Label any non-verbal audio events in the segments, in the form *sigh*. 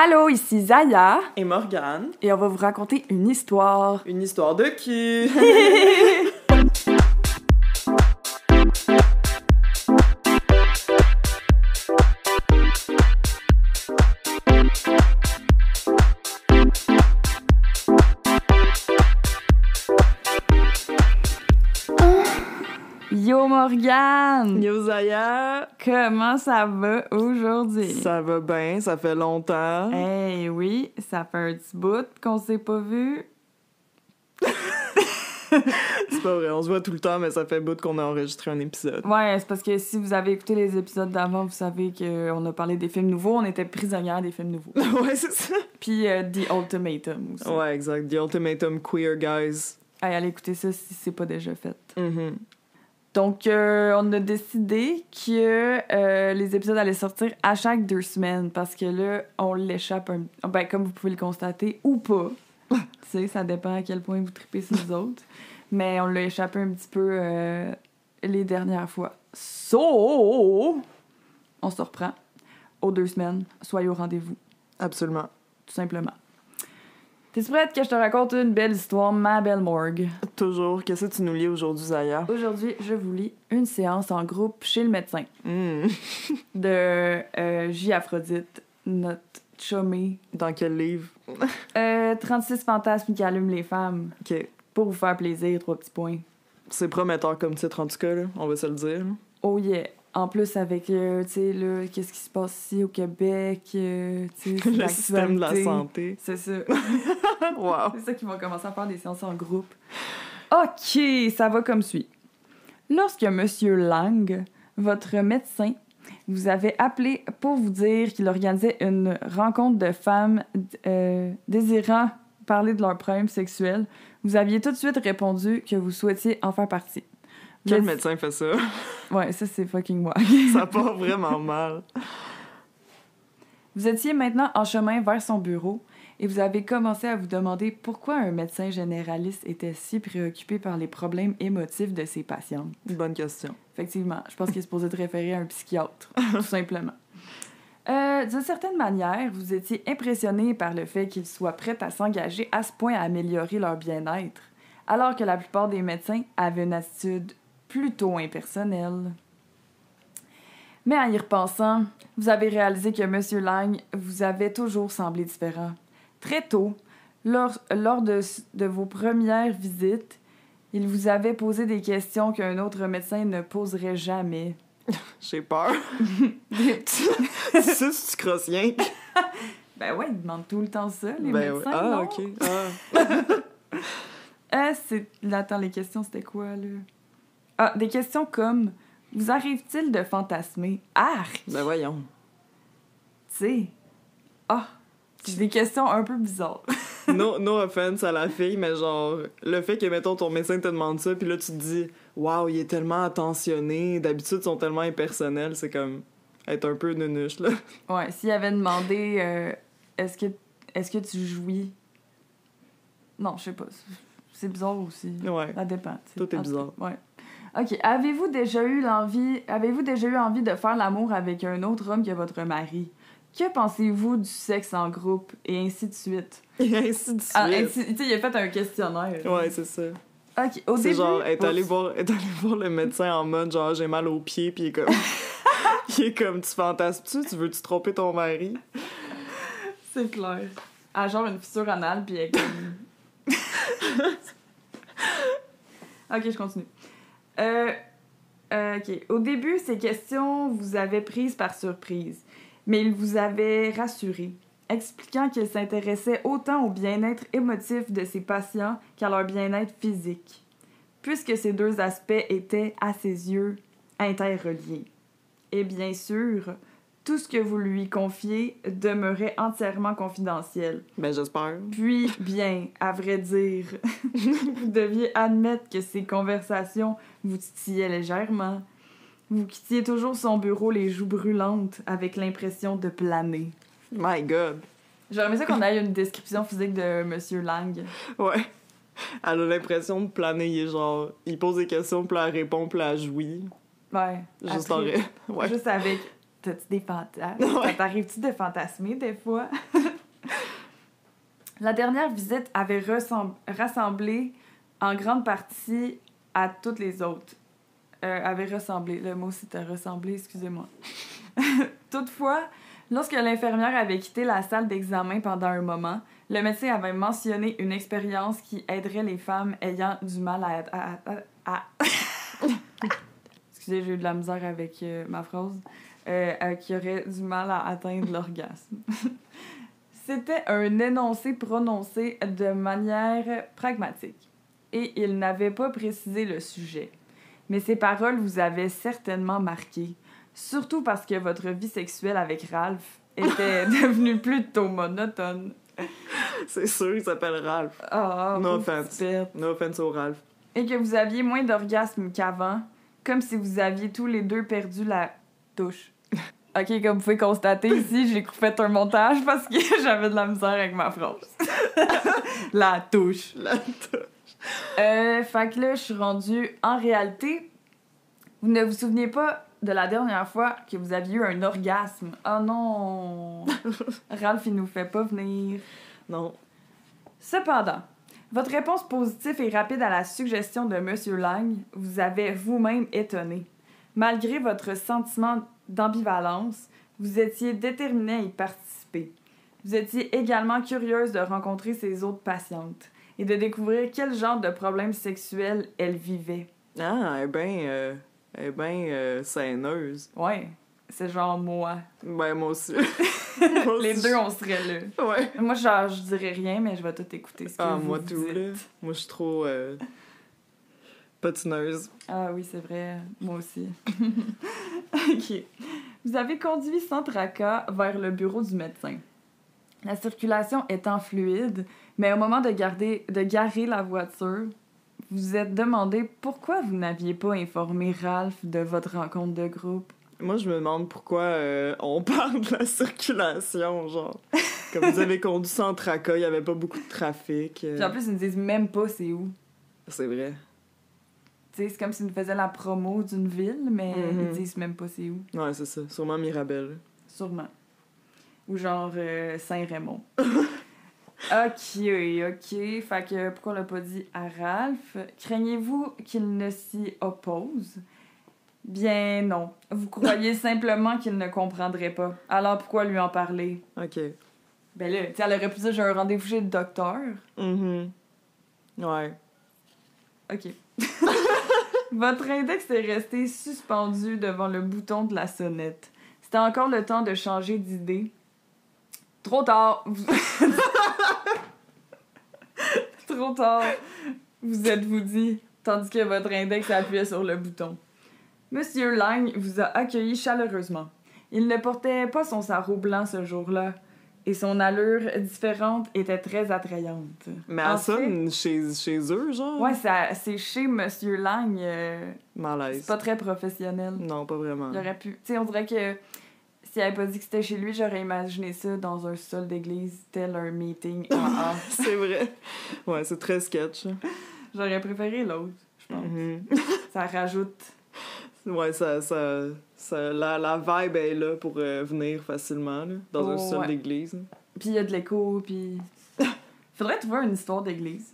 Allô, ici Zaya Et Morgane, et on va vous raconter une histoire. une histoire de qui? *laughs* Morgane! Yo Zaya, Comment ça va aujourd'hui? ça va bien, ça fait longtemps. Hey oui, ça fait un petit bout qu'on s'est pas vu. *laughs* C'est pas vrai, on se voit tout le temps, mais ça fait bout qu'on a enregistré un épisode. Ouais, c'est parce que si vous avez écouté les épisodes d'avant, vous savez qu'on a parlé des films nouveaux, on était prisonnières des films nouveaux. *laughs* ouais, c'est ça. Puis euh, The Ultimatum aussi. Ouais, exact. The Ultimatum Queer Guys. Hey, allez écouter ça si c'est pas déjà fait. Mhm. Donc, euh, on a décidé que euh, les épisodes allaient sortir à chaque deux semaines parce que là, on l'échappe un... Ben, comme vous pouvez le constater, ou pas. *laughs* tu sais, ça dépend à quel point vous tripez sur les autres. Mais on l'a échappé un petit peu euh, les dernières fois. So, on se reprend aux deux semaines. Soyez au rendez-vous, Absolument. tout simplement. T'es prête que je te raconte une belle histoire, ma belle morgue? Toujours. Qu'est-ce que tu nous lis aujourd'hui, Zaya? Aujourd'hui, je vous lis une séance en groupe chez le médecin. Hmm. *laughs* de euh, J. Aphrodite, notre chummy. Dans quel livre? Euh, 36 fantasmes qui allument les femmes. Ok. Pour vous faire plaisir, trois petits points. C'est prometteur comme titre, en tout cas, là. on va se le dire. Oh yeah! En plus, avec, euh, tu sais, là, qu'est-ce qui se passe ici au Québec, euh, tu sais, c'est Le système de la santé. C'est ça. *laughs* Wow. C'est ça qu'ils vont commencer à faire des séances en groupe. OK, ça va comme suit. Lorsque Monsieur Lang, votre médecin, vous avait appelé pour vous dire qu'il organisait une rencontre de femmes euh, désirant parler de leurs problèmes sexuels, vous aviez tout de suite répondu que vous souhaitiez en faire partie. Quel êtes- médecin fait ça? *laughs* Ouais, ça c'est fucking moi. *laughs* ça part *laughs* vraiment mal. Vous étiez maintenant en chemin vers son bureau et vous avez commencé à vous demander pourquoi un médecin généraliste était si préoccupé par les problèmes émotifs de ses patientes. Bonne question. Effectivement, je pense qu'il est supposé te référer à un psychiatre, tout simplement. Euh, D'une certaine manière, vous étiez impressionné par le fait qu'ils soient prêts à s'engager à ce point à améliorer leur bien-être, alors que la plupart des médecins avaient une attitude plutôt impersonnelle. Mais en y repensant, vous avez réalisé que M. Lang vous avait toujours semblé différent. Très tôt, lors, lors de, de vos premières visites, il vous avait posé des questions qu'un autre médecin ne poserait jamais. *laughs* J'ai peur. *laughs* *laughs* C'est crosses rien. Ben ouais, ils demandent tout le temps ça, les Ben ouais. médecins, Ah, non? ok. Ah. Ah, c'est... Attends, les questions, c'était quoi, là? Ah, des questions comme... Vous arrive-t-il de fantasmer? Arc! Ben voyons. Tu sais... Ah! C'est des questions un peu bizarres. *laughs* No, no offense à la fille, mais genre, le fait que, mettons, ton médecin te demande ça, puis là, tu te dis, waouh, il est tellement attentionné, d'habitude, ils sont tellement impersonnels, c'est comme être un peu nunuche, là. *laughs* ouais, s'il avait demandé... euh, est-ce que... Est-ce que tu jouis? Non, je sais pas. C'est bizarre aussi. Ouais. Ça dépend. tu sais. Tout est bizarre. Ouais. OK. Avez-vous déjà eu l'envie... Avez-vous déjà eu envie de faire l'amour avec un autre homme que votre mari? Que pensez-vous du sexe en groupe? Et ainsi de suite. Et ainsi de suite. Ah, ainsi- tu sais, il a fait un questionnaire. Ouais, c'est ça. OK. Au C'est début... genre, est Oups. voir, est allée voir le médecin en mode, genre, j'ai mal aux pieds, puis il est comme. *laughs* il est comme, tu fantasmes-tu? Tu veux-tu tromper ton mari? C'est clair. Ah, genre une fissure anale, puis elle est comme... *laughs* *laughs* ok, je continue. Euh, euh, ok. Au début, ces questions vous avaient prise par surprise, mais il vous avait rassuré, expliquant qu'il s'intéressait autant au bien-être émotif de ses patients qu'à leur bien-être physique, puisque ces deux aspects étaient, à ses yeux, interreliés. Et bien sûr, tout ce que vous lui confiez demeurait entièrement confidentiel. Ben, j'espère. Puis, bien, à vrai dire, *laughs* vous deviez admettre que ces conversations vous titillaient légèrement. Vous quittiez toujours son bureau les joues brûlantes avec l'impression de planer. My God. J'aurais aimé ça qu'on ait une description physique de Monsieur Lang. Ouais. Elle a l'impression de planer, il est genre, il pose des questions, puis elle répond, puis elle jouit. Ouais. Juste en Ouais. Juste avec T'as-tu des fantasmes? Ouais. Ça t'arrive-tu de fantasmer des fois? *laughs* La dernière visite avait rassemblé en grande partie à toutes les autres. Euh, avait ressemblé. Le mot c'était ressembler, excusez-moi. *laughs* Toutefois, lorsque l'infirmière avait quitté la salle d'examen pendant un moment, le médecin avait mentionné une expérience qui aiderait les femmes ayant du mal à... à- à- à- *laughs* Excusez, j'ai eu de la misère avec euh, ma phrase. Euh, qui auraient du mal à atteindre l'orgasme. *laughs* C'était un énoncé prononcé de manière pragmatique. Et il n'avait pas précisé le sujet. Mais ces paroles vous avaient certainement marqué. Surtout parce que votre vie sexuelle avec Ralph était *laughs* devenue plutôt monotone. C'est sûr, il s'appelle Ralph. Ah, No offense. No offense au Ralph. Et que vous aviez moins d'orgasme qu'avant, comme si vous aviez tous les deux perdu la touche. *laughs* Ok, comme vous pouvez constater ici, j'ai fait un montage parce que *laughs* j'avais de la misère avec ma phrase. *laughs* la touche. La touche. Euh, fait que là, je suis rendue. En réalité, vous ne vous souvenez pas de la dernière fois que vous aviez eu un orgasme? Oh non! Ralph, il nous fait pas venir. Non. Cependant, votre réponse positive et rapide à la suggestion de Monsieur Lang vous avait vous-même étonné. Malgré votre sentiment d'ambivalence, vous étiez déterminé à y participer. Vous étiez également curieuse de rencontrer ces autres patientes et de découvrir quel genre de problèmes sexuels elles vivaient. Ah, elle est bien euh, elle est bien euh, saineuse. Ouais, c'est genre moi. Ben, moi aussi. *laughs* Moi aussi, Les deux, on serait là. Ouais. Moi, genre, je dirais rien, mais je vais tout écouter ce que Ah, vous moi tout, là. Moi, je suis trop euh, patineuse. Ah oui, c'est vrai. Moi aussi. *laughs* OK. Vous avez conduit sans tracas vers le bureau du médecin. La circulation étant fluide, mais au moment de, garder, de garer la voiture, vous vous êtes demandé pourquoi vous n'aviez pas informé Ralph de votre rencontre de groupe. Moi, je me demande pourquoi euh, on *laughs* parle de la circulation, genre. Comme vous avez conduit sans tracas, il n'y avait pas beaucoup de trafic. euh, Puis en plus, ils ne disent même pas c'est où. C'est vrai. C'est comme s'ils nous faisaient la promo d'une ville, mais Mhm. ils disent même pas c'est où. Ouais, c'est ça. Sûrement Mirabelle. Sûrement. Ou genre euh, Saint-Raymond. *laughs* ok, ok. Fait que pourquoi on l'a pas dit à Ralph? Craignez-vous qu'il ne s'y oppose? Bien non. Vous croyez *laughs* simplement qu'il ne comprendrait pas. Alors pourquoi lui en parler? OK. Ben là, tu elle aurait pu dire j'ai un rendez-vous chez le docteur. Mhm. Ouais. Ok. *laughs* Votre index est resté suspendu devant le bouton de la sonnette. C'était encore le temps de changer d'idée. Trop tard. *laughs* Trop tard. Vous êtes-vous dit, tandis que votre index appuyait sur le bouton. Monsieur Lang vous a accueilli chaleureusement. Il ne portait pas son sarrau blanc ce jour-là, et son allure différente était très attrayante. Mais En elle sonne chez, chez eux, genre? Ouais, ça- c'est chez Monsieur Lang. euh, Malaise. c'est pas très professionnel. Non, pas vraiment. Il aurait pu. Tu sais, on dirait que s'il avait pas dit que c'était chez lui, j'aurais imaginé ça dans un sol d'église, tel un meeting *laughs* c'est vrai. Ouais, c'est très sketch. J'aurais préféré l'autre, je pense. Mhm. Ça rajoute. Ouais, ça, ça, ça, la, la vibe est là pour euh, venir facilement, là, dans un Oh, sol ouais. d'église. Puis il y a de l'écho, puis. *laughs* Faudrait trouver une histoire d'église.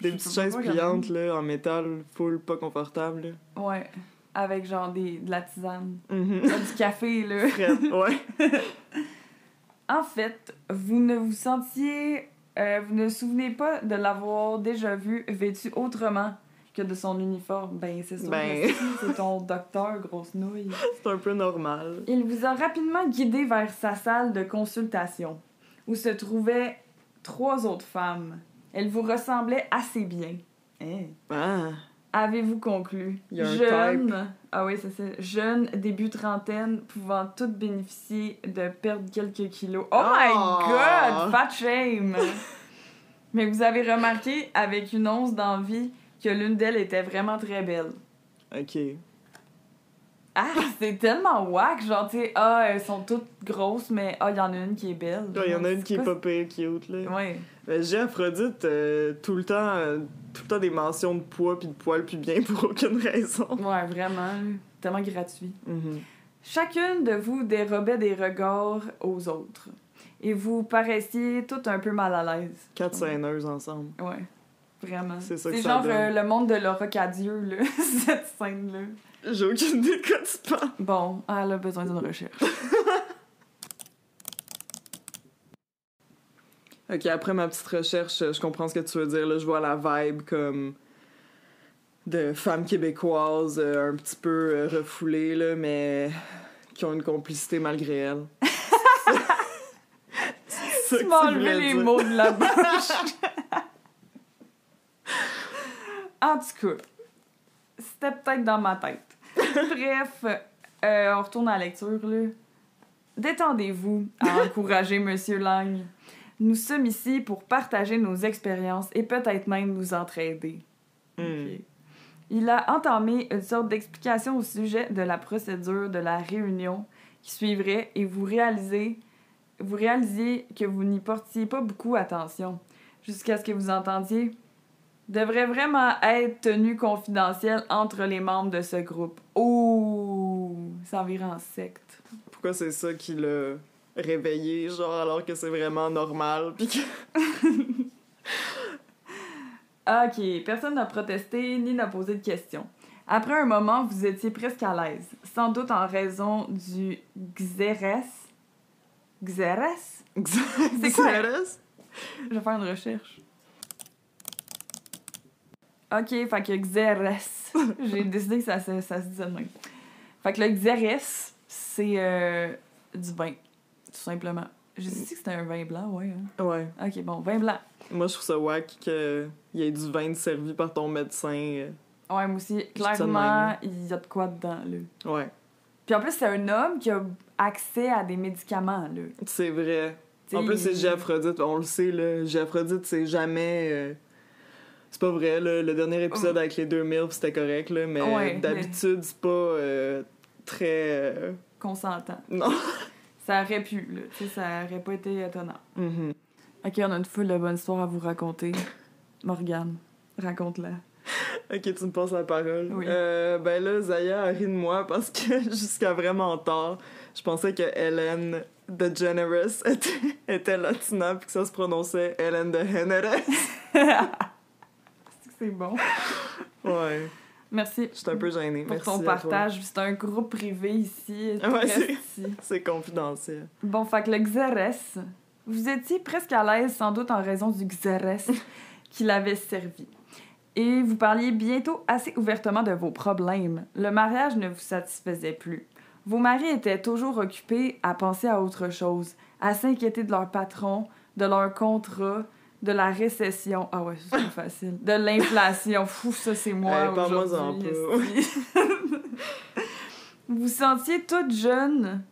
Des petites chaises pliantes, là, en métal, full, pas confortable. là. Ouais. Avec genre des, de la tisane. Mhm. du café, là. *laughs* Ouais. *laughs* En fait, vous ne vous sentiez. euh, vous ne vous souvenez pas de l'avoir déjà vu vêtu autrement que de son uniforme. Ben, c'est sûr. Ben. C'est ton docteur, grosse nouille. *laughs* C'est un peu normal. Il vous a rapidement guidé vers sa salle de consultation, où se trouvaient trois autres femmes. Elles vous ressemblaient assez bien. Hein? Ah, Avez-vous conclu? Il y a un Jeune, ah oui, c'est ça. Jeune, début trentaine, pouvant toutes bénéficier de perdre quelques kilos. Oh my Oh! god! Fat shame! *laughs* Mais vous avez remarqué, avec une once d'envie, que l'une d'elles était vraiment très belle. ok. Ah, c'est tellement whack! Genre, tu sais, ah, elles sont toutes grosses, mais ah, il y en a une qui est belle. Il y en a une qui est pas pire cute, là. Ouais. Mais j'ai Aphrodite euh, tout le temps, euh, tout le temps des mentions de poids puis de poils puis bien *laughs* pour aucune raison. Ouais, vraiment. Tellement gratuit. Mhm. Chacune de vous dérobait des regards aux autres. Et vous paraissiez toutes un peu mal à l'aise. Quatre scèneuses ensemble. Ouais, vraiment. C'est ça que ça genre donne. euh, le monde de Laura Cadieux, là, *laughs* cette scène-là. J'ai aucune idée de quoi tu parles. Bon, elle a besoin d'une recherche. *laughs* Ok, après ma petite recherche, je comprends ce que tu veux dire. Là, je vois la vibe comme de femmes québécoises euh, un petit peu euh, refoulées, là, mais qui ont une complicité malgré elles. *laughs* Tu m'as enlevé les mots de la bouche. En tout cas, c'était peut-être dans ma tête. *laughs* Bref, euh, on retourne à la lecture, là. Détendez-vous à *laughs* encourager Monsieur Lang. Nous sommes ici pour partager nos expériences et peut-être même nous entraider. Hmm. Il a entamé une sorte d'explication au sujet de la procédure de la réunion qui suivrait et vous réalisez, vous réalisiez que vous n'y portiez pas beaucoup attention jusqu'à ce que vous entendiez devrait vraiment être tenu confidentiel entre les membres de ce groupe. Oh, ça virait en secte. Pourquoi c'est ça qui l'a réveillé, genre, alors que c'est vraiment normal? Puis que... *laughs* Ok, personne n'a protesté ni n'a posé de questions. Après un moment, vous étiez presque à l'aise, sans doute en raison du xérès. Xérès? C'est quoi? Xérès? Je vais faire une recherche. Ok, fait que. *laughs* J'ai décidé que ça, se- ça se disait de même. Fait que le xérès, c'est euh, du vin, tout simplement. J'ai dit que c'était un vin blanc, ouais. hein. Ouais. Ok, bon, vin blanc. Moi, je trouve ça wack qu'il y ait du vin servi par ton médecin. euh, Ouais, moi aussi, clairement, même. il y a de quoi dedans, là. Ouais. Puis en plus, c'est un homme qui a accès à des médicaments, là. C'est vrai. T'sais, En plus, c'est Géaphrodite, on le sait, là. Géaphrodite, c'est jamais. euh, C'est pas vrai, là. Le dernier épisode avec les deux milfs, c'était correct, là. Mais Ouais, d'habitude, c'est pas euh, très. euh, Consentant. Non. *laughs* Ça aurait pu, là. Tu sais, ça aurait pas été étonnant. Mhm. Ok, on a une foule de bonnes histoires à vous raconter. *laughs* Morgane, raconte-la. Ok, tu me passes la parole. Oui. Euh, ben là, Zaya a ri de moi parce que *laughs* jusqu'à vraiment tard, je pensais que Hélène DeGeneres était, était latina puis que ça se prononçait Hélène de Generes. C'est bon. Ouais, Merci j'étais un peu gênée. pour Merci ton partage. C'est un groupe privé ici. Ouais. C'est confidentiel. Bon, fait que le xérès, vous étiez presque à l'aise sans doute en raison du xérès *laughs* qui l'avait servi. Et vous parliez bientôt assez ouvertement de vos problèmes. Le mariage ne vous satisfaisait plus. Vos maris étaient toujours occupés à penser à autre chose, à s'inquiéter de leur patron, de leur contrat, de la récession. Ah ouais, c'est pas facile. De l'inflation. *laughs* Fou, ça c'est moi Hey, aujourd'hui. vous *laughs* vous sentiez toute jeune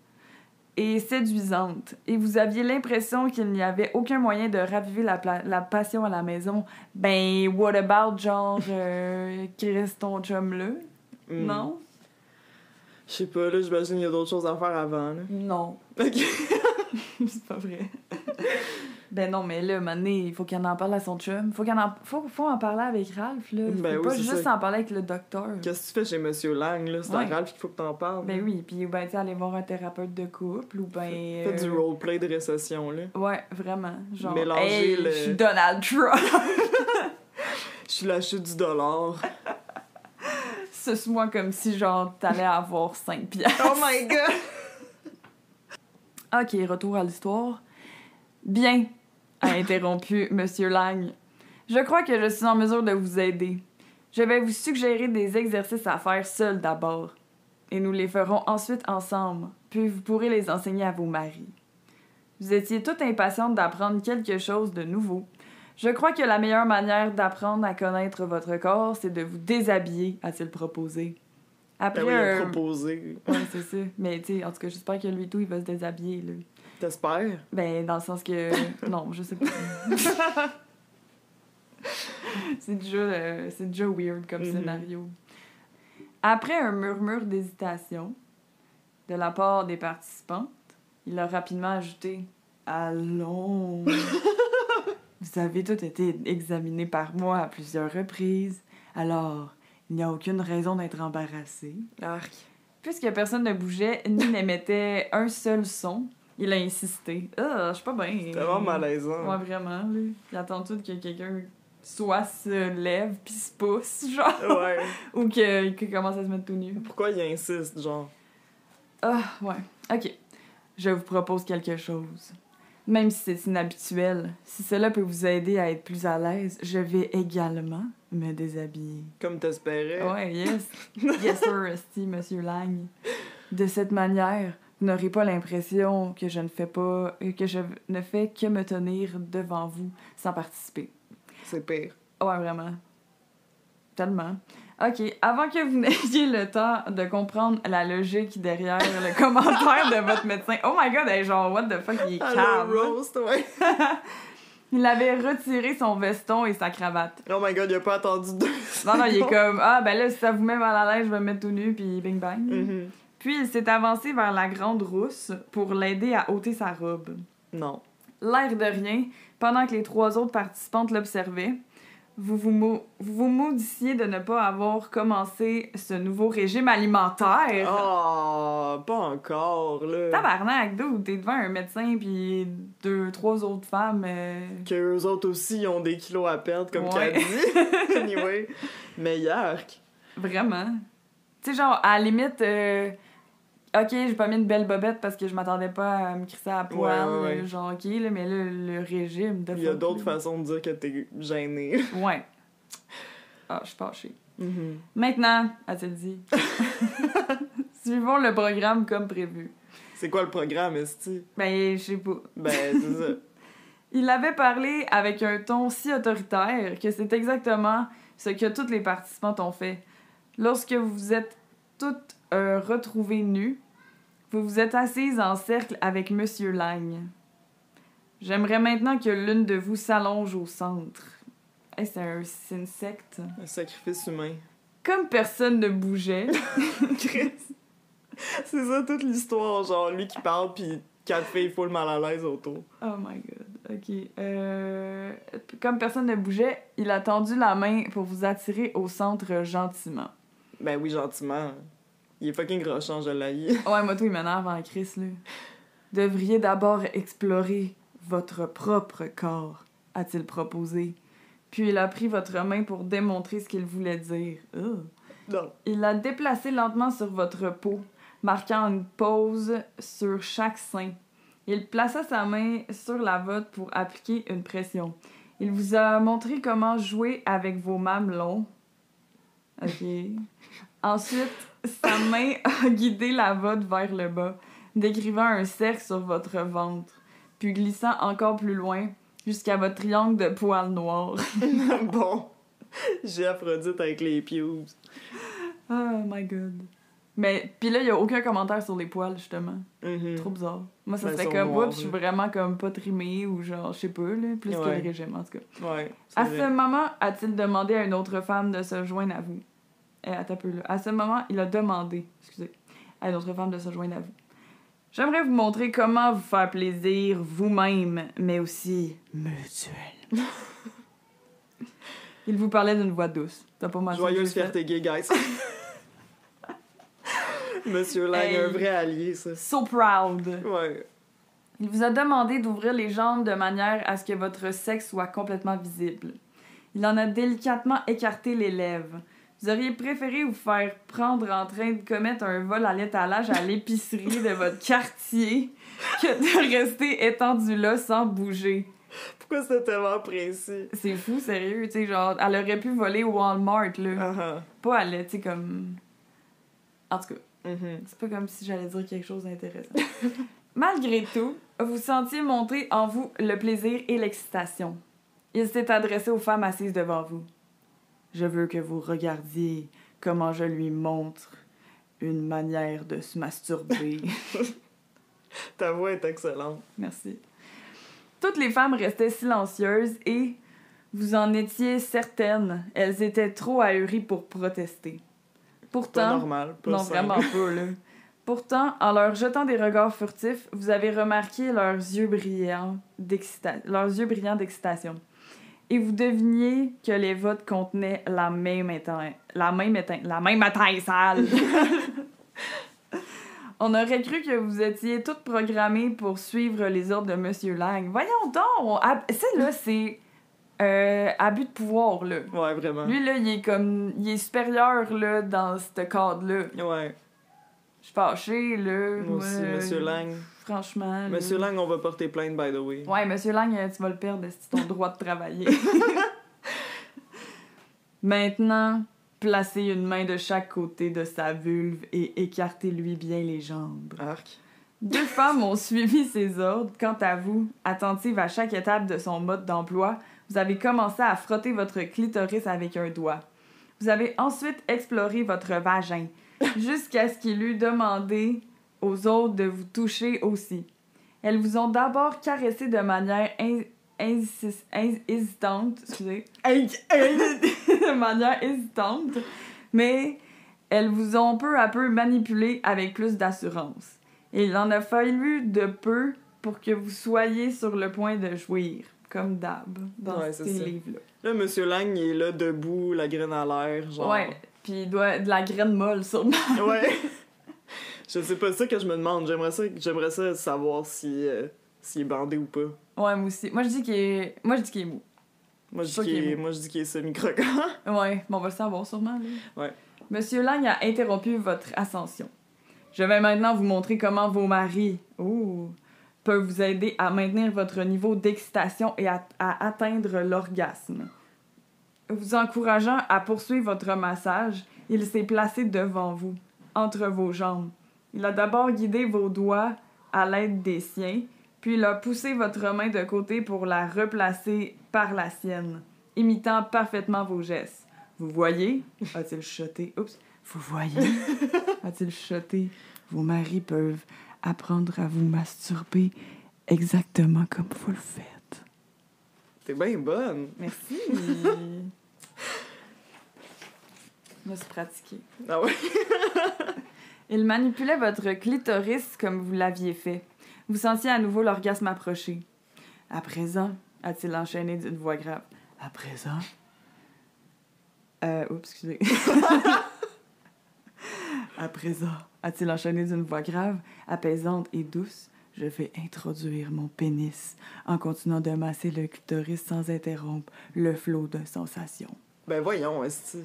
et séduisante, et vous aviez l'impression qu'il n'y avait aucun moyen de raviver la, pla- la passion à la maison. Ben, what about, genre, euh, *laughs* Chris, ton chum-là? Hmm. Non? Je sais pas, là, j'imagine qu'il y a d'autres choses à faire avant, là. Non. Ok. c'est pas vrai. Ben non, mais là, maintenant, il faut qu'il en parle à son chum. Faut, qu'il en, faut, faut en parler avec Ralph, là. Ben faut oui, pas juste ça. en parler avec le docteur. Qu'est-ce que tu fais chez Monsieur Lang, là? C'est Ouais. à Ralph qu'il faut que t'en parles. Ben oui, puis ben, tu sais, aller voir un thérapeute de couple ou ben... Fais du euh, roleplay de récession, là. Ouais, vraiment. Genre, Mélanger hey, le- je suis Donald Trump. *laughs* Je suis la chute du dollar. *laughs* Suce-moi comme si, genre, t'allais avoir 5 piastres. Oh my god! *laughs* Ok, retour à l'histoire. Bien, a interrompu Monsieur Lang. Je crois que je suis en mesure de vous aider. Je vais vous suggérer des exercices à faire seul d'abord. Et nous les ferons ensuite ensemble, puis vous pourrez les enseigner à vos maris. Vous étiez toute impatiente d'apprendre quelque chose de nouveau. Je crois que la meilleure manière d'apprendre à connaître votre corps, c'est de vous déshabiller, a-t-il proposé. Après Ben oui, un- proposé. Ouais, c'est ça. Mais tu sais, en tout cas, j'espère que lui tout, il va se déshabiller, là. T'espères? Ben, dans le sens que. *laughs* non, je sais pas. c'est déjà, euh, c'est déjà weird comme Mhm. scénario. Après un murmure d'hésitation de la part des participantes, il a rapidement ajouté Allons *laughs* Vous avez toutes été examinées par moi à plusieurs reprises, alors il n'y a aucune raison d'être embarrassé. Arc. Puisque personne ne bougeait ni n'émettait un seul son, il a insisté. Ah, je suis pas bien. C'était vraiment malaisant. Ouais, vraiment, là. Il attend tout que quelqu'un soit se lève puis se pousse, *laughs* genre. Ouais. Ou que- qu'il commence à se mettre tout nu. Pourquoi il insiste, genre? Ah, ouais. Ok. Je vous propose quelque chose. Même si c'est inhabituel, si cela peut vous aider à être plus à l'aise, je vais également me déshabiller. Comme t'espérais. Ouais, yes. yes, sir, *laughs* esti, monsieur Lang. De cette manière, vous n'aurez pas l'impression que je ne fais pas, euh, que je ne fais que me tenir devant vous sans participer. C'est pire. Ouais, vraiment. Tellement. OK, avant que vous *laughs* n'ayez le temps de comprendre la logique derrière le *laughs* commentaire de votre médecin. Oh my god, est genre, what the fuck, il est calme. roast, ouais. *laughs* Il avait retiré son veston et sa cravate. Oh my god, il a pas attendu deux Non, non, il est comme, ah, ben là, si ça vous met mal à l'aise, je vais me mettre tout nu, puis bing bang. Mhm. Puis il s'est avancé vers la grande rousse pour l'aider à ôter sa robe. Non. L'air de rien, pendant que les trois autres participantes l'observaient, vous vous, vous vous maudissiez de ne pas avoir commencé ce nouveau régime alimentaire. Oh, pas encore, là. Tabarnak, d'où? T'es devant un médecin puis deux, trois autres femmes. euh, Que eux autres aussi, ont des kilos à perdre, comme Ouais. *laughs* anyway. Mais yark. Vraiment. Tu sais, genre, à la limite, euh, ok, j'ai pas mis une belle bobette parce que je m'attendais pas à me crisser à poil. Ouais, ouais, ouais. Genre, ok, là, mais là, le régime. de Il y a d'autres façons de dire que t'es gêné. *laughs* Ouais. Ah, je suis fâchée. Mhm. Maintenant, a-t-il dit? *laughs* Suivons le programme comme prévu. C'est quoi le programme, Esti? Ben, je sais pas. Ben, c'est ça. *laughs* Il avait parlé avec un ton si autoritaire que c'est exactement ce que toutes les participantes ont fait. Lorsque vous vous êtes toutes euh, retrouvées nues, vous vous êtes assises en cercle avec Monsieur Lang. J'aimerais maintenant que l'une de vous s'allonge au centre. Hey, c'est un c'est une secte. Un sacrifice humain. Comme personne ne bougeait, *laughs* Chris. C'est ça toute l'histoire, genre lui qui parle pis quatre filles full mal à l'aise autour. Oh my god. Ok. Euh, comme personne ne bougeait, il a tendu la main pour vous attirer au centre gentiment. Ben oui, gentiment. Il est fucking rochant, je l'haïs. *laughs* Ouais, moi, tout, il m'énerve en Chris, là. Devriez d'abord explorer votre propre corps, a-t-il proposé. Puis il a pris votre main pour démontrer ce qu'il voulait dire. Non. Il l'a déplacé lentement sur votre peau, marquant une pause sur chaque sein. Il plaça sa main sur la vôtre pour appliquer une pression. Il vous a montré comment jouer avec vos mamelons. OK. Ensuite, sa main a guidé la vôtre vers le bas, décrivant un cercle sur votre ventre, puis glissant encore plus loin jusqu'à votre triangle de poils noirs. *laughs* bon. J'ai Aphrodite avec les pubes. Oh my god. Mais puis là, il y a aucun commentaire sur les poils justement. Mhm. Trop bizarre. Moi, ça Ben, serait comme oups, je suis vraiment comme pas trimée ou genre, je sais pas, là, plus que le régime en tout cas. Ouais. À vrai. ce moment, a-t-il demandé à une autre femme de se joindre à vous? Eh, peu là. À ce moment, il a demandé, excusez, à une autre femme de se joindre à vous. J'aimerais vous montrer comment vous faire plaisir vous-même, mais aussi mutuel. *laughs* il vous parlait d'une voix douce. T'as pas mal Joyeuse fierté gay, guys. *laughs* Monsieur Lang, Hey. un vrai allié, ça. So proud. Ouais. Il vous a demandé d'ouvrir les jambes de manière à ce que votre sexe soit complètement visible. Il en a délicatement écarté les lèvres. Vous auriez préféré vous faire prendre en train de commettre un vol à l'étalage à l'épicerie de votre quartier que de rester étendu là sans bouger. Pourquoi c'était tellement précis? C'est fou, sérieux, tu sais, genre, elle aurait pu voler au Walmart, là. Ah ah. Pas aller, tu sais, comme... En tout cas, Mhm. c'est pas comme si j'allais dire quelque chose d'intéressant. *laughs* Malgré tout, vous sentiez monter en vous le plaisir et l'excitation. Il s'est adressé aux femmes assises devant vous. Je veux que vous regardiez comment je lui montre une manière de se masturber. *laughs* Ta voix est excellente. Merci. Toutes les femmes restaient silencieuses et, vous en étiez certaines, elles étaient trop ahuries pour protester. Pas Pourtant, normal. Pas non, sain. vraiment pas, là. Pourtant, en leur jetant des regards furtifs, vous avez remarqué leurs yeux brillants d'excita- leurs yeux brillants d'excitation. Et vous deviniez que les votes contenaient la même éteinte, la même éteinte, la même étincelle. *laughs* On aurait cru que vous étiez toutes programmées pour suivre les ordres de Monsieur Lang. Voyons donc! Ça, là, c'est euh, abus de pouvoir, là. Ouais, vraiment. Lui, là, il est comme... Il est supérieur, là, dans ce cadre-là. Ouais, Je suis fâchée, là. moi aussi, Monsieur Lang. Franchement. Monsieur Lang, on va porter plainte, by the way. Ouais, Monsieur Lang, euh, tu vas le perdre, c'est ton droit de travailler? *laughs* Maintenant, placez une main de chaque côté de sa vulve et écartez-lui bien les jambes. Arc. Deux *laughs* femmes ont suivi ses ordres. Quant à vous, attentive à chaque étape de son mode d'emploi, vous avez commencé à frotter votre clitoris avec un doigt. Vous avez ensuite exploré votre vagin, *laughs* jusqu'à ce qu'il eût demandé aux autres de vous toucher aussi. Elles vous ont d'abord caressé de manière in- hésitante, excusez, *laughs* de manière hésitante, mais elles vous ont peu à peu manipulé avec plus d'assurance. Il en a fallu de peu pour que vous soyez sur le point de jouir, comme d'hab, dans Ouais, ces livres-là. Là, Monsieur Lang, il est là, debout, la graine à l'air, genre. Ouais, puis il doit de la graine molle sûrement. Ouais. *laughs* je sais pas ça que je me demande. J'aimerais ça, j'aimerais ça savoir si, euh, s'il est bandé ou pas. Ouais, moi aussi. Moi je dis qu'il est moi je dis qu'il est mou. Moi, je dis qu'il est est, moi, je dis qu'il est semi-croquant. *laughs* Ouais, on va le savoir sûrement. Là. Ouais. Monsieur Lang a interrompu votre ascension. Je vais maintenant vous montrer comment vos maris ouh, peuvent vous aider à maintenir votre niveau d'excitation et à, à atteindre l'orgasme. Vous encourageant à poursuivre votre massage, il s'est placé devant vous, entre vos jambes. Il a d'abord guidé vos doigts à l'aide des siens, puis il a poussé votre main de côté pour la replacer par la sienne, imitant parfaitement vos gestes. Vous voyez? A-t-il chuchoté. Oups. Vous voyez? *laughs* A-t-il chuchoté. Vos maris peuvent apprendre à vous masturber exactement comme vous le faites. T'es bien bonne. Merci. *laughs* Je me suis pratiquée. Ah ouais? *laughs* Il manipulait votre clitoris comme vous l'aviez fait. Vous sentiez à nouveau l'orgasme approcher. À présent, a-t-il enchaîné d'une voix grave. À présent. Euh, oups, excusez. *laughs* à présent, a-t-il enchaîné d'une voix grave, apaisante et douce. Je vais introduire mon pénis en continuant de masser le clitoris sans interrompre le flot de sensations. Ben voyons, est-ce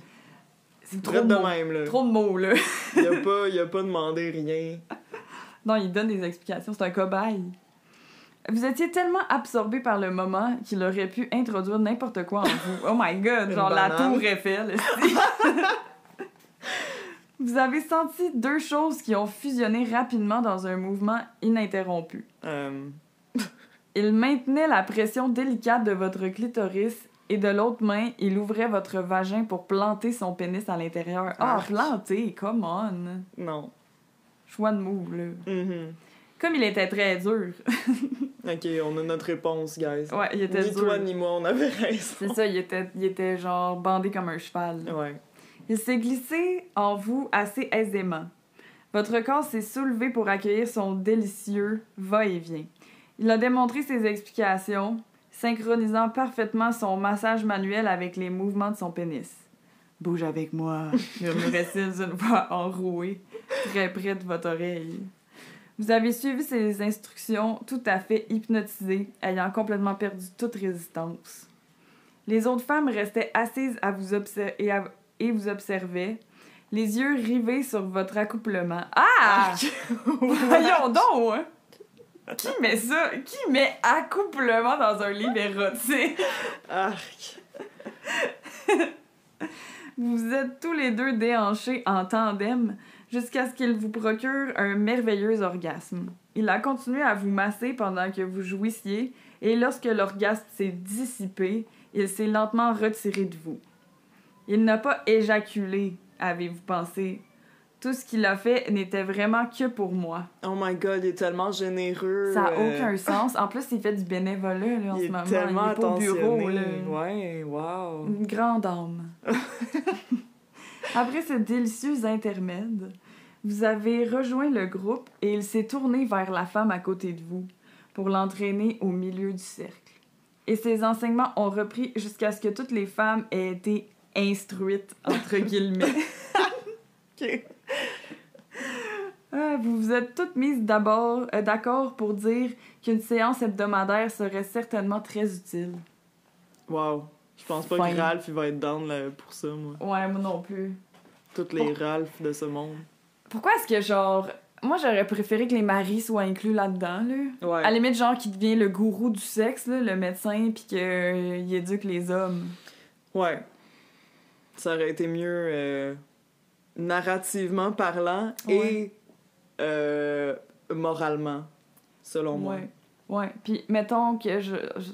C'est Traite de de mots. même, là. Trop de mots, là. *laughs* Il a pas, il a pas demandé rien. Non, il donne des explications. C'est un cobaye. Vous étiez tellement absorbé par le moment qu'il aurait pu introduire n'importe quoi en vous. Oh my god, genre la tour Eiffel. *laughs* vous avez senti deux choses qui ont fusionné rapidement dans un mouvement ininterrompu. Euh, Il maintenait la pression délicate de votre clitoris et de l'autre main, il ouvrait votre vagin pour planter son pénis à l'intérieur. Ah, planter, come on. non. Choix de move, là. Mhm. Comme il était très dur. *laughs* Ok, on a notre réponse, guys. Ouais, il était Ni dur. toi ni moi, on avait raison. C'est ça, il était, il était genre bandé comme un cheval. Ouais. Il s'est glissé en vous assez aisément. Votre corps s'est soulevé pour accueillir son délicieux va-et-vient. Il a démontré ses explications, synchronisant parfaitement son massage manuel avec les mouvements de son pénis. Bouge avec moi, *laughs* murmurait-il d'une voix enrouée, très près de votre oreille? Vous avez suivi ses instructions tout à fait hypnotisé, ayant complètement perdu toute résistance. Les autres femmes restaient assises à vous obser- et, à- et vous observaient, les yeux rivés sur votre accouplement. Ah! *laughs* Voyons donc! hein! Qui met ça? Qui met accouplement dans un livre érotique? Arc. Vous êtes tous les deux déhanchés en tandem jusqu'à ce qu'il vous procure un merveilleux orgasme. Il a continué à vous masser pendant que vous jouissiez et lorsque l'orgasme s'est dissipé, il s'est lentement retiré de vous. Il n'a pas éjaculé, avez-vous pensé. Tout ce qu'il a fait n'était vraiment que pour moi. Oh my god, il est tellement généreux. Ça n'a euh, aucun sens. En plus, il fait du bénévolat là, en Il ce est moment. tellement il est pas au bureau. attentionné. Là. Ouais, wow. Une grande âme. *laughs* Après ce délicieux intermède, vous avez rejoint le groupe et il s'est tourné vers la femme à côté de vous pour l'entraîner au milieu du cercle. Et ses enseignements ont repris jusqu'à ce que toutes les femmes aient été instruites, entre *laughs* guillemets. Ok. Ah, vous vous êtes toutes mises d'abord euh, d'accord pour dire qu'une séance hebdomadaire serait certainement très utile. Wow. Je pense pas que Ralph il va être down là, pour ça, moi. Ouais, moi non plus. Toutes les Ralph de ce monde. Pourquoi est-ce que, genre... Moi, j'aurais préféré que les maris soient inclus là-dedans, là? Ouais. À la limite, genre, qui devient le gourou du sexe, là, le médecin, puis qu'il éduque les hommes. Ouais. Ça aurait été mieux euh, narrativement parlant et euh, moralement, selon moi. Ouais. Ouais. Puis, mettons que je... je-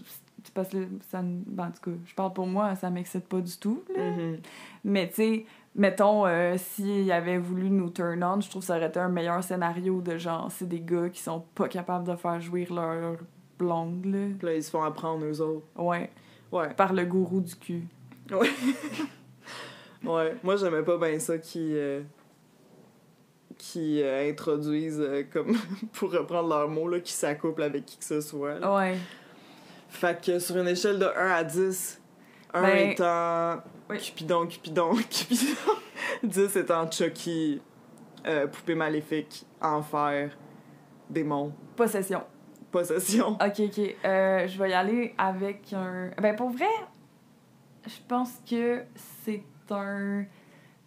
parce que ça... ben, en tout cas, je parle pour moi, ça m'excite pas du tout, là. Mhm. Mais tu sais, mettons, euh, s'il avait voulu nous turn on, je trouve que ça aurait été un meilleur scénario de genre, c'est des gars qui sont pas capables de faire jouir leur blonde, là. Puis là, ils se font apprendre eux autres. Ouais, Ouais. par le gourou du cul. Ouais. *laughs* Moi, j'aimais pas bien ça qui. euh, qui euh, introduisent, euh, comme, *laughs* pour reprendre leurs mots, là, qui s'accouplent avec qui que ce soit. là. Ouais. Fait que sur une échelle de 1 à 10, 1 Ben, étant oui. Cupidon, Cupidon, *laughs* Cupidon, 10 étant Chucky, euh, poupée maléfique, enfer, démon, Possession. possession. *laughs* Ok, ok. Euh, je vais y aller avec un. Ben, pour vrai, je pense que c'est un.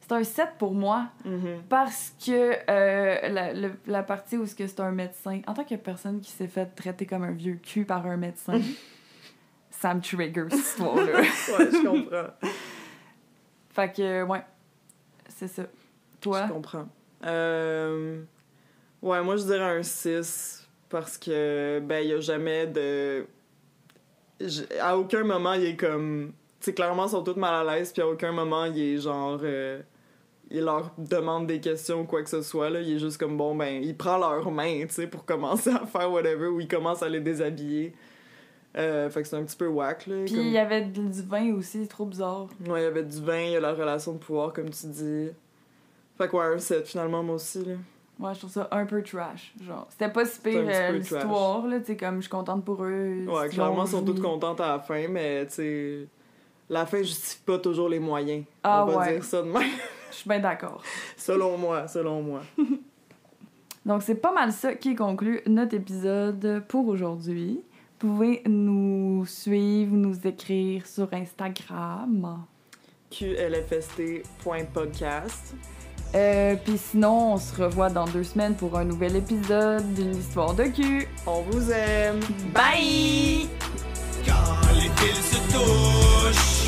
C'est un 7 pour moi. Mhm. Parce que euh, la, le- la partie où c'est un médecin, en tant que personne qui s'est fait traiter comme un vieux cul par un médecin, ça me trigger cette *laughs* histoire-là. Ouais, je comprends. fait que, ouais, c'est ça. Toi? Je comprends. Euh, Ouais, moi je dirais un 6 parce que, ben, il y a jamais de. j- À aucun moment il est comme. Tu clairement, ils sont toutes mal à l'aise, puis à aucun moment il est genre. euh, Il leur demande des questions ou quoi que ce soit, là. Il est juste comme, bon, ben, il prend leurs mains, tu sais, pour commencer à faire whatever, ou il commence à les déshabiller. Euh, fait que c'est un petit peu whack, là. Puis comme- il y avait du vin aussi, trop bizarre. Ouais, il y avait du vin, il y a la relation de pouvoir, comme tu dis. Fait que ouais, un 7 finalement, moi aussi, là. Moi, je trouve ça un peu trash. Genre, c'était pas si pire euh, l'histoire, là. Tu sais, comme je suis contente pour eux. Ouais, clairement, ils sont toutes contentes à la fin, mais tu sais, la fin justifie pas toujours les moyens. Ah On va ouais. dire ça de même. *laughs* Je suis bien d'accord. selon moi, selon moi. *laughs* Donc, c'est pas mal ça qui conclut notre épisode pour aujourd'hui. Vous pouvez nous suivre, nous écrire sur Instagram. QLFST.podcast. Euh, Puis sinon, on se revoit dans deux semaines pour un nouvel épisode d'une histoire de cul. On vous aime. Bye! Quand les fils se touchent,